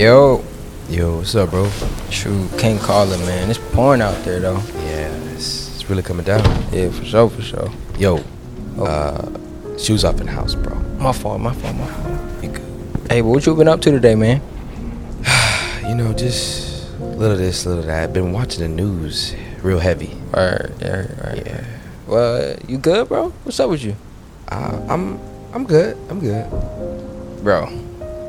Yo, Yo, what's up, bro? True, can't call it, man. It's pouring out there, though. Yeah, it's, it's really coming down. Yeah, for sure, for sure. Yo, Oh. uh, shoes off in the house, bro. My fault, my fault, my fault. You good? Hey, but what you been up to today, man? You know, just little this, little that. Been watching the news, real heavy. Right, yeah, right. Yeah, Well, you good, bro? What's up with you? uh, I'm, I'm good. I'm good. Bro,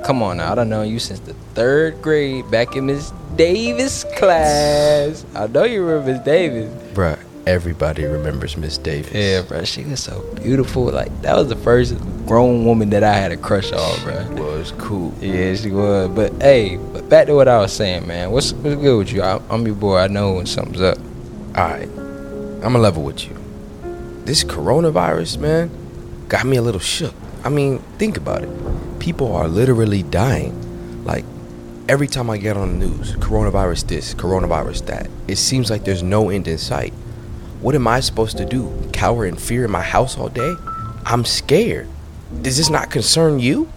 come on now. I don't know you since the third grade back in Miss Davis class. I know you remember Miss Davis. Bruh, everybody remembers Miss Davis. Yeah, bruh. she was so beautiful. Like, that was the first grown woman that I had a crush on, bro. was cool. Yeah, she was. But hey, but back to what I was saying, man. What's what's good with you? I, I'm your boy. I know when something's up. All right, I'm gonna level with you. This coronavirus, man, got me a little shook. I mean, think about it. People are literally dying. Like, every time I get on the news, coronavirus this, coronavirus that, it seems like there's no end in sight. What am I supposed to do? Cower in fear in my house all day? I'm scared. Does this not concern you?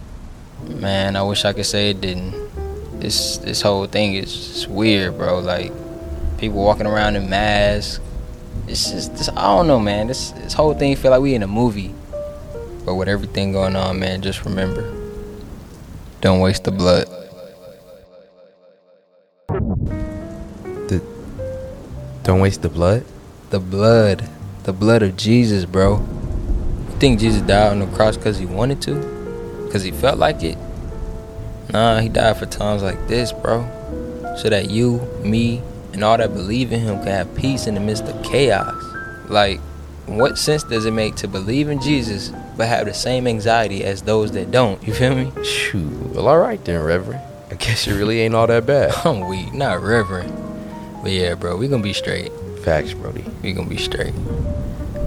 Man, I wish I could say it didn't. This this whole thing is weird, bro. Like people walking around in masks. It's just this. I don't know, man. This this whole thing feel like we in a movie. But with everything going on, man, just remember, don't waste the blood. The, don't waste the blood. The blood, the blood of Jesus, bro. You think Jesus died on the cross because he wanted to? Because he felt like it? Nah, he died for times like this, bro. So that you, me, and all that believe in him can have peace in the midst of chaos. Like, what sense does it make to believe in Jesus but have the same anxiety as those that don't? You feel me? Shoot. Well, all right then, Reverend. I guess it really ain't all that bad. I'm weak, not reverend. But yeah, bro, we gonna be straight. Facts, Brody. We gonna be straight.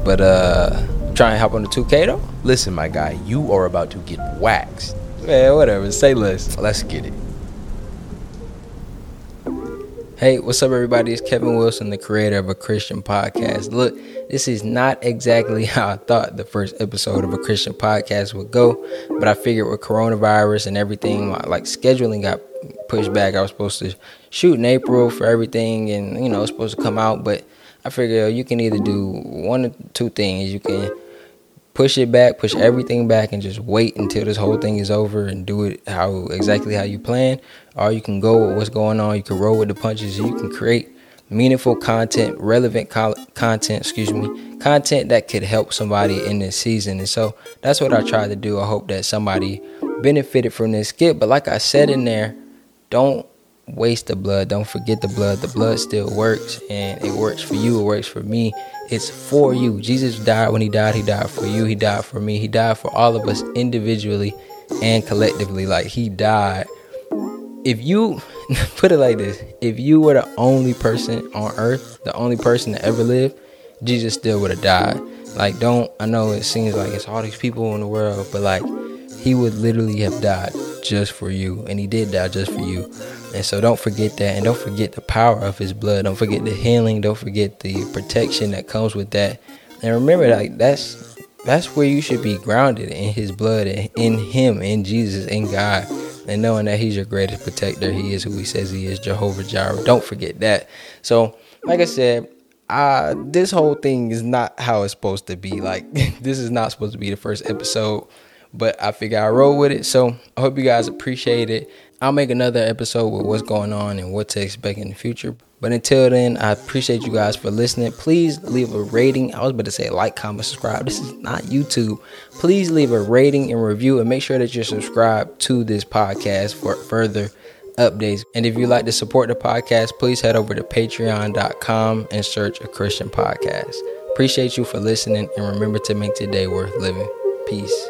But uh, try and hop on the 2K though. Listen, my guy, you are about to get waxed. Man, whatever. Say less. Let's get it. Hey, what's up, everybody? It's Kevin Wilson, the creator of a Christian podcast. Look, this is not exactly how I thought the first episode of a Christian podcast would go, but I figured with coronavirus and everything, like scheduling got pushed back. I was supposed to shoot in April for everything, and you know, it's supposed to come out, but I figure oh, you can either do one or two things. You can push it back, push everything back, and just wait until this whole thing is over and do it how exactly how you plan. Or you can go with what's going on. You can roll with the punches. You can create meaningful content, relevant co- content. Excuse me, content that could help somebody in this season. And so that's what I tried to do. I hope that somebody benefited from this skit. But like I said in there, don't waste the blood. Don't forget the blood. The blood still works, and it works for you. It works for me. It's for you. Jesus died when he died. He died for you. He died for me. He died for all of us individually and collectively. Like he died. If you put it like this, if you were the only person on earth, the only person to ever live, Jesus still would have died. Like, don't, I know it seems like it's all these people in the world, but like, he would literally have died just for you. And he did die just for you. And so don't forget that. And don't forget the power of his blood. Don't forget the healing. Don't forget the protection that comes with that. And remember, like, that's that's where you should be grounded in his blood and in him, in Jesus, in God. And knowing that he's your greatest protector. He is who he says he is, Jehovah Jireh. Don't forget that. So, like I said, uh, this whole thing is not how it's supposed to be. Like, this is not supposed to be the first episode, but I figure I roll with it. So, I hope you guys appreciate it. I'll make another episode with what's going on and what to expect in the future. But until then, I appreciate you guys for listening. Please leave a rating. I was about to say like, comment, subscribe. This is not YouTube. Please leave a rating and review and make sure that you're subscribed to this podcast for further updates. And if you'd like to support the podcast, please head over to patreon.com and search a Christian podcast. Appreciate you for listening and remember to make today worth living. Peace.